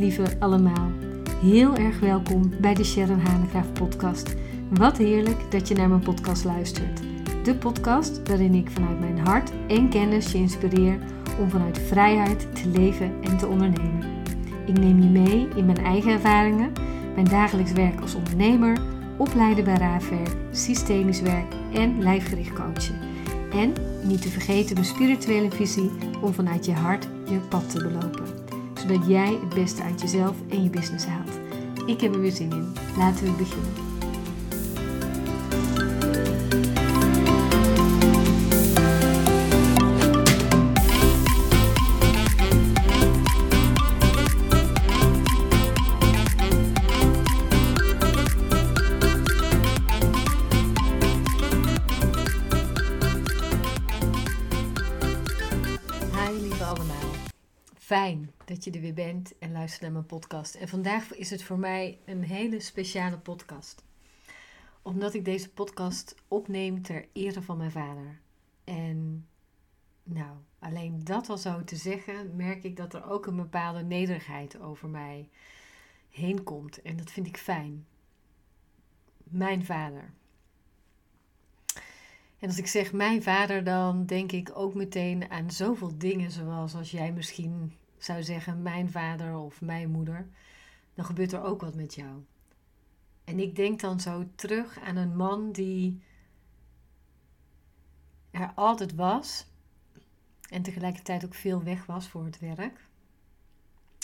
lieve allemaal. Heel erg welkom bij de Sharon Hanegraaf podcast. Wat heerlijk dat je naar mijn podcast luistert. De podcast waarin ik vanuit mijn hart en kennis je inspireer om vanuit vrijheid te leven en te ondernemen. Ik neem je mee in mijn eigen ervaringen, mijn dagelijks werk als ondernemer, opleiden bij raafwerk, systemisch werk en lijfgericht coachen. En niet te vergeten mijn spirituele visie om vanuit je hart je pad te belopen zodat jij het beste uit jezelf en je business haalt. Ik heb er weer zin in. Laten we beginnen. Hi lieve allemaal. Fijn dat je er weer bent en luistert naar mijn podcast. En vandaag is het voor mij een hele speciale podcast. Omdat ik deze podcast opneem ter ere van mijn vader. En nou, alleen dat al zo te zeggen, merk ik dat er ook een bepaalde nederigheid over mij heen komt. En dat vind ik fijn. Mijn vader. En als ik zeg mijn vader, dan denk ik ook meteen aan zoveel dingen, zoals als jij misschien zou zeggen mijn vader of mijn moeder, dan gebeurt er ook wat met jou. En ik denk dan zo terug aan een man die er altijd was en tegelijkertijd ook veel weg was voor het werk,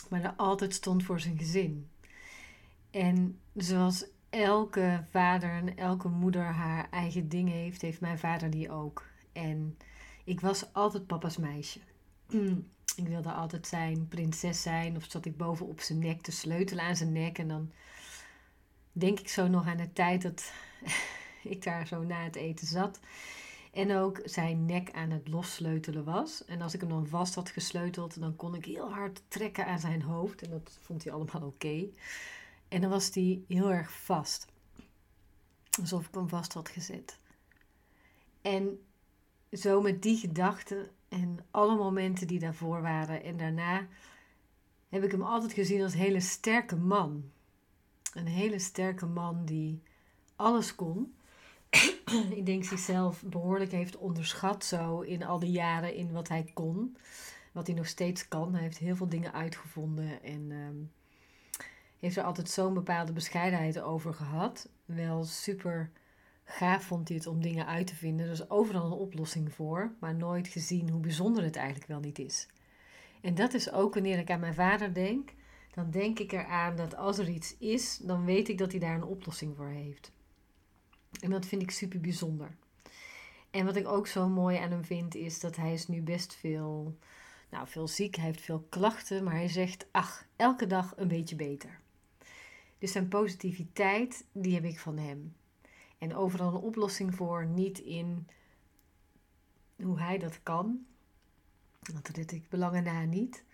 maar er altijd stond voor zijn gezin. En zoals elke vader en elke moeder haar eigen dingen heeft, heeft mijn vader die ook. En ik was altijd papa's meisje. Ik wilde altijd zijn prinses zijn. Of zat ik boven op zijn nek te sleutelen aan zijn nek. En dan denk ik zo nog aan de tijd dat ik daar zo na het eten zat. En ook zijn nek aan het lossleutelen was. En als ik hem dan vast had gesleuteld, dan kon ik heel hard trekken aan zijn hoofd. En dat vond hij allemaal oké. En dan was hij heel erg vast. Alsof ik hem vast had gezet. En zo met die gedachte en alle momenten die daarvoor waren en daarna heb ik hem altijd gezien als een hele sterke man. Een hele sterke man die alles kon. ik denk zichzelf behoorlijk heeft onderschat zo in al die jaren in wat hij kon. Wat hij nog steeds kan. Hij heeft heel veel dingen uitgevonden en ehm, heeft er altijd zo'n bepaalde bescheidenheid over gehad. Wel super gaaf vond hij het om dingen uit te vinden. Er is overal een oplossing voor, maar nooit gezien hoe bijzonder het eigenlijk wel niet is. En dat is ook wanneer ik aan mijn vader denk, dan denk ik eraan dat als er iets is, dan weet ik dat hij daar een oplossing voor heeft. En dat vind ik super bijzonder. En wat ik ook zo mooi aan hem vind, is dat hij is nu best veel, nou, veel ziek. Hij heeft veel klachten, maar hij zegt, ach, elke dag een beetje beter. Dus zijn positiviteit, die heb ik van hem. En overal een oplossing voor, niet in hoe hij dat kan. Want dat ik belangen na niet.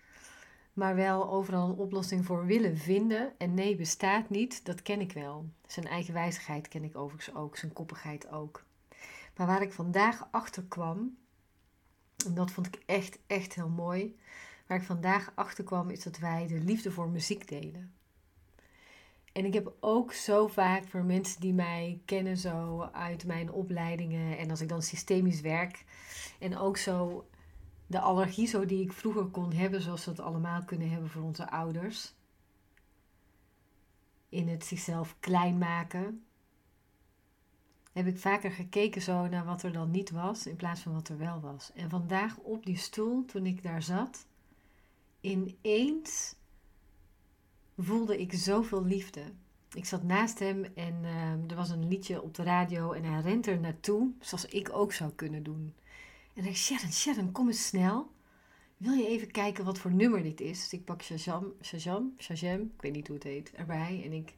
Maar wel overal een oplossing voor willen vinden. En nee, bestaat niet, dat ken ik wel. Zijn eigen wijzigheid ken ik overigens ook, zijn koppigheid ook. Maar waar ik vandaag achter kwam, en dat vond ik echt, echt heel mooi. Waar ik vandaag achter kwam, is dat wij de liefde voor muziek delen. En ik heb ook zo vaak voor mensen die mij kennen zo uit mijn opleidingen en als ik dan systemisch werk en ook zo de allergie zo die ik vroeger kon hebben zoals we het allemaal kunnen hebben voor onze ouders. In het zichzelf klein maken. Heb ik vaker gekeken zo naar wat er dan niet was in plaats van wat er wel was. En vandaag op die stoel, toen ik daar zat, ineens voelde ik zoveel liefde. Ik zat naast hem en uh, er was een liedje op de radio en hij rent er naartoe, zoals ik ook zou kunnen doen. En ik Sharon, Sharon, kom eens snel. Wil je even kijken wat voor nummer dit is? Dus ik pak Shazam, Shazam, Shazam, ik weet niet hoe het heet, erbij. En ik,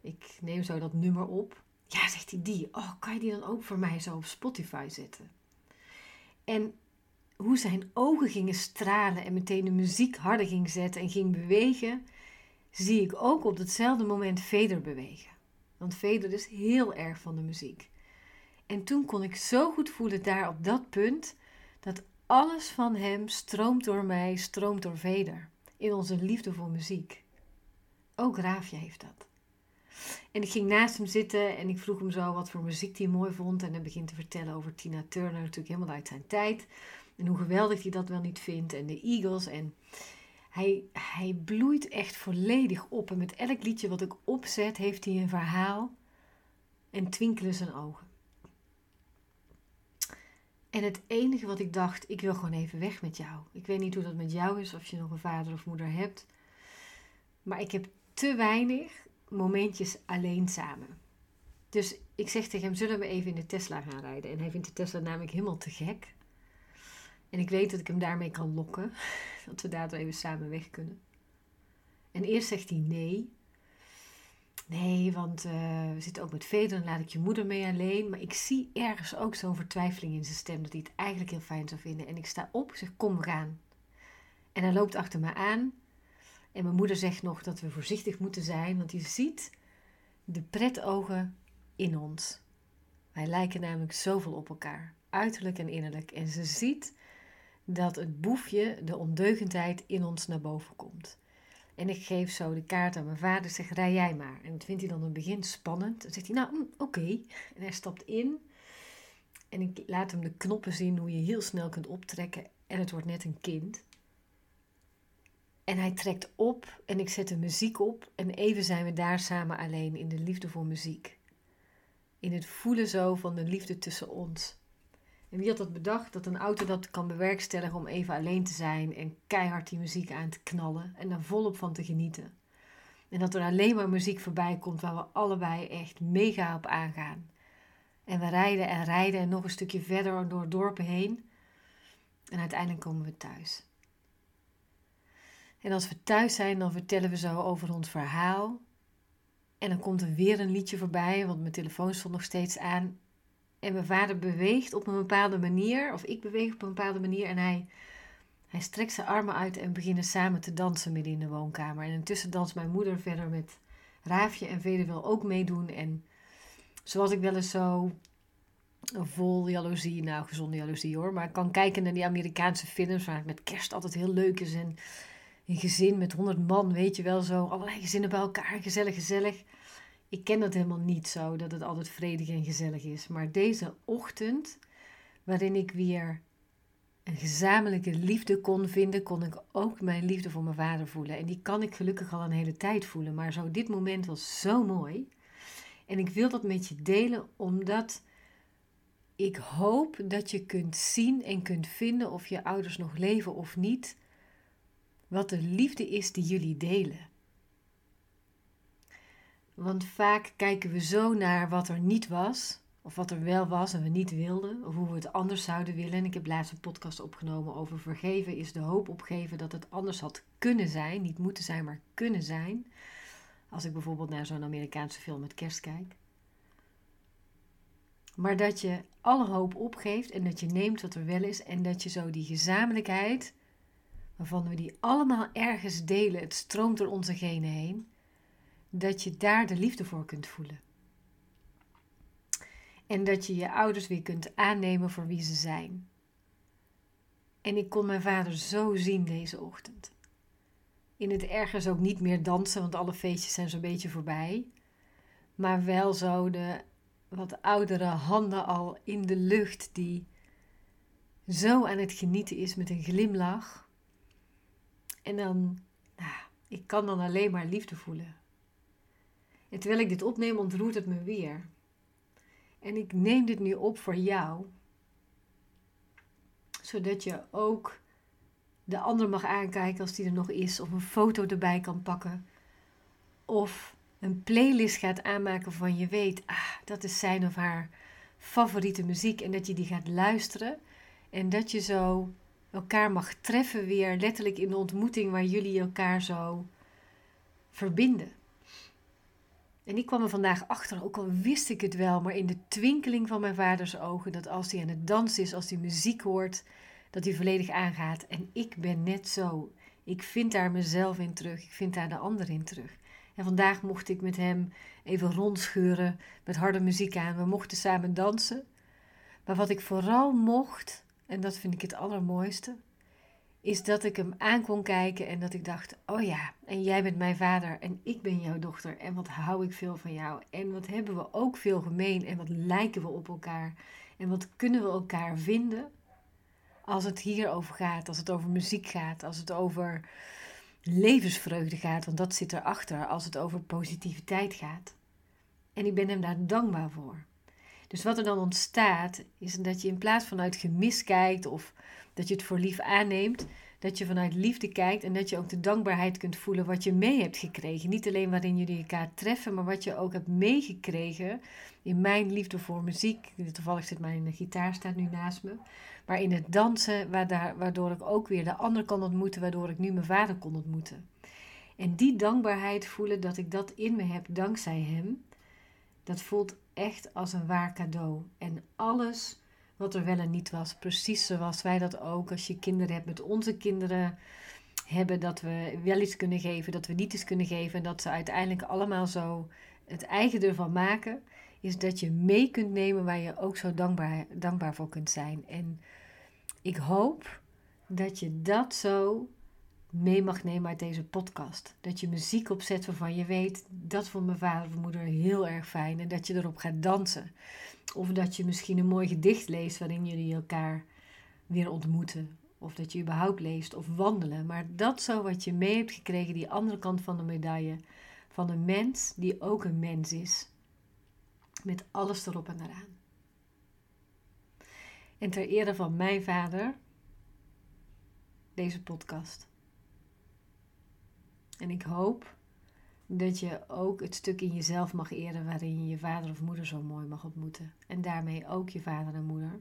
ik neem zo dat nummer op. Ja, zegt hij, die. Oh, kan je die dan ook voor mij zo op Spotify zetten? En hoe zijn ogen gingen stralen en meteen de muziek harder ging zetten en ging bewegen zie ik ook op datzelfde moment Veder bewegen. Want Veder is heel erg van de muziek. En toen kon ik zo goed voelen daar op dat punt dat alles van hem stroomt door mij, stroomt door Veder. in onze liefde voor muziek. Ook Raafje heeft dat. En ik ging naast hem zitten en ik vroeg hem zo wat voor muziek hij mooi vond. En hij begint te vertellen over Tina Turner, natuurlijk helemaal uit zijn tijd. En hoe geweldig hij dat wel niet vindt. En de Eagles. En hij, hij bloeit echt volledig op. En met elk liedje wat ik opzet, heeft hij een verhaal. En twinkelen zijn ogen. En het enige wat ik dacht, ik wil gewoon even weg met jou. Ik weet niet hoe dat met jou is, of je nog een vader of moeder hebt. Maar ik heb te weinig momentjes alleen samen. Dus ik zeg tegen hem, zullen we even in de Tesla gaan rijden? En hij vindt de Tesla namelijk helemaal te gek. En ik weet dat ik hem daarmee kan lokken. Dat we daardoor even samen weg kunnen. En eerst zegt hij nee. Nee, want uh, we zitten ook met Feder, dan laat ik je moeder mee alleen. Maar ik zie ergens ook zo'n vertwijfeling in zijn stem, dat hij het eigenlijk heel fijn zou vinden. En ik sta op, zeg kom, we gaan. En hij loopt achter me aan. En mijn moeder zegt nog dat we voorzichtig moeten zijn, want je ziet de pretogen in ons. Wij lijken namelijk zoveel op elkaar, uiterlijk en innerlijk. En ze ziet dat het boefje, de ondeugendheid, in ons naar boven komt. En ik geef zo de kaart aan mijn vader, zeg rij jij maar. En dat vindt hij dan in het begin spannend. Dan zegt hij, nou mm, oké. En hij stapt in. En ik laat hem de knoppen zien hoe je heel snel kunt optrekken. En het wordt net een kind. En hij trekt op en ik zet de muziek op. En even zijn we daar samen alleen in de liefde voor muziek. In het voelen zo van de liefde tussen ons. En wie had dat bedacht? Dat een auto dat kan bewerkstelligen om even alleen te zijn en keihard die muziek aan te knallen en daar volop van te genieten. En dat er alleen maar muziek voorbij komt waar we allebei echt mega op aangaan. En we rijden en rijden en nog een stukje verder door dorpen heen. En uiteindelijk komen we thuis. En als we thuis zijn, dan vertellen we zo over ons verhaal. En dan komt er weer een liedje voorbij, want mijn telefoon stond nog steeds aan. En mijn vader beweegt op een bepaalde manier, of ik beweeg op een bepaalde manier. En hij, hij strekt zijn armen uit en beginnen samen te dansen midden in de woonkamer. En intussen danst mijn moeder verder met Raafje en Vede wil ook meedoen. En zoals ik wel eens zo vol jaloezie, nou gezonde jaloezie hoor, maar ik kan kijken naar die Amerikaanse films waar het met kerst altijd heel leuk is. En een gezin met honderd man, weet je wel, zo allerlei gezinnen bij elkaar, gezellig, gezellig. Ik ken dat helemaal niet zo, dat het altijd vredig en gezellig is. Maar deze ochtend, waarin ik weer een gezamenlijke liefde kon vinden, kon ik ook mijn liefde voor mijn vader voelen. En die kan ik gelukkig al een hele tijd voelen. Maar zo, dit moment was zo mooi. En ik wil dat met je delen, omdat ik hoop dat je kunt zien en kunt vinden of je ouders nog leven of niet. Wat de liefde is die jullie delen. Want vaak kijken we zo naar wat er niet was, of wat er wel was en we niet wilden, of hoe we het anders zouden willen. En ik heb laatst een podcast opgenomen over vergeven is de hoop opgeven dat het anders had kunnen zijn, niet moeten zijn, maar kunnen zijn. Als ik bijvoorbeeld naar zo'n Amerikaanse film met kerst kijk. Maar dat je alle hoop opgeeft en dat je neemt wat er wel is en dat je zo die gezamenlijkheid, waarvan we die allemaal ergens delen, het stroomt door onze genen heen, dat je daar de liefde voor kunt voelen. En dat je je ouders weer kunt aannemen voor wie ze zijn. En ik kon mijn vader zo zien deze ochtend. In het ergens ook niet meer dansen, want alle feestjes zijn zo'n beetje voorbij. Maar wel zo de wat oudere handen al in de lucht, die zo aan het genieten is met een glimlach. En dan, nou, ik kan dan alleen maar liefde voelen. En terwijl ik dit opneem, ontroert het me weer. En ik neem dit nu op voor jou, zodat je ook de ander mag aankijken als die er nog is, of een foto erbij kan pakken, of een playlist gaat aanmaken van je weet, ah, dat is zijn of haar favoriete muziek en dat je die gaat luisteren en dat je zo elkaar mag treffen weer, letterlijk in de ontmoeting waar jullie elkaar zo verbinden. En ik kwam er vandaag achter, ook al wist ik het wel, maar in de twinkeling van mijn vaders ogen, dat als hij aan het dansen is, als hij muziek hoort, dat hij volledig aangaat. En ik ben net zo. Ik vind daar mezelf in terug, ik vind daar de ander in terug. En vandaag mocht ik met hem even rondscheuren met harde muziek aan. We mochten samen dansen. Maar wat ik vooral mocht, en dat vind ik het allermooiste, is dat ik hem aan kon kijken en dat ik dacht: Oh ja, en jij bent mijn vader en ik ben jouw dochter. En wat hou ik veel van jou. En wat hebben we ook veel gemeen en wat lijken we op elkaar. En wat kunnen we elkaar vinden als het hierover gaat, als het over muziek gaat, als het over levensvreugde gaat, want dat zit erachter, als het over positiviteit gaat. En ik ben hem daar dankbaar voor. Dus wat er dan ontstaat, is dat je in plaats van uit gemis kijkt of dat je het voor lief aanneemt, dat je vanuit liefde kijkt en dat je ook de dankbaarheid kunt voelen wat je mee hebt gekregen. Niet alleen waarin jullie elkaar treffen, maar wat je ook hebt meegekregen in mijn liefde voor muziek. Toevallig zit mijn gitaar staat nu naast me. Maar in het dansen, waardoor ik ook weer de ander kan ontmoeten, waardoor ik nu mijn vader kon ontmoeten. En die dankbaarheid voelen dat ik dat in me heb dankzij hem, dat voelt echt als een waar cadeau. En alles wat er wel en niet was, precies zoals wij dat ook als je kinderen hebt met onze kinderen hebben, dat we wel iets kunnen geven, dat we niet iets kunnen geven en dat ze uiteindelijk allemaal zo het eigen ervan maken, is dat je mee kunt nemen waar je ook zo dankbaar, dankbaar voor kunt zijn. En ik hoop dat je dat zo mee mag nemen uit deze podcast. Dat je muziek opzet waarvan je weet, dat vond mijn vader of moeder heel erg fijn. En dat je erop gaat dansen. Of dat je misschien een mooi gedicht leest waarin jullie elkaar weer ontmoeten. Of dat je überhaupt leest of wandelen. Maar dat zo wat je mee hebt gekregen, die andere kant van de medaille. Van een mens die ook een mens is. Met alles erop en eraan. En ter ere van mijn vader, deze podcast. En ik hoop dat je ook het stuk in jezelf mag eren waarin je je vader of moeder zo mooi mag ontmoeten. En daarmee ook je vader en moeder.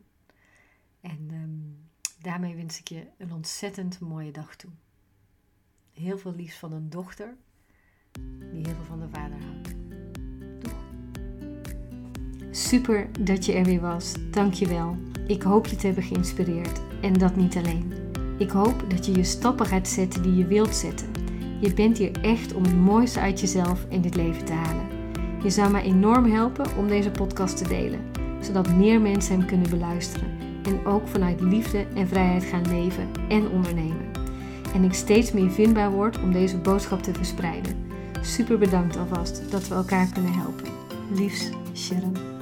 En um, daarmee wens ik je een ontzettend mooie dag toe. Heel veel liefs van een dochter die heel veel van de vader houdt. Doeg! Super dat je er weer was. Dank je wel. Ik hoop je te hebben geïnspireerd. En dat niet alleen. Ik hoop dat je je stappen gaat zetten die je wilt zetten je bent hier echt om het mooiste uit jezelf in dit leven te halen. Je zou mij enorm helpen om deze podcast te delen, zodat meer mensen hem kunnen beluisteren en ook vanuit liefde en vrijheid gaan leven en ondernemen. En ik steeds meer vindbaar word om deze boodschap te verspreiden. Super bedankt alvast dat we elkaar kunnen helpen. Liefs, Sharon.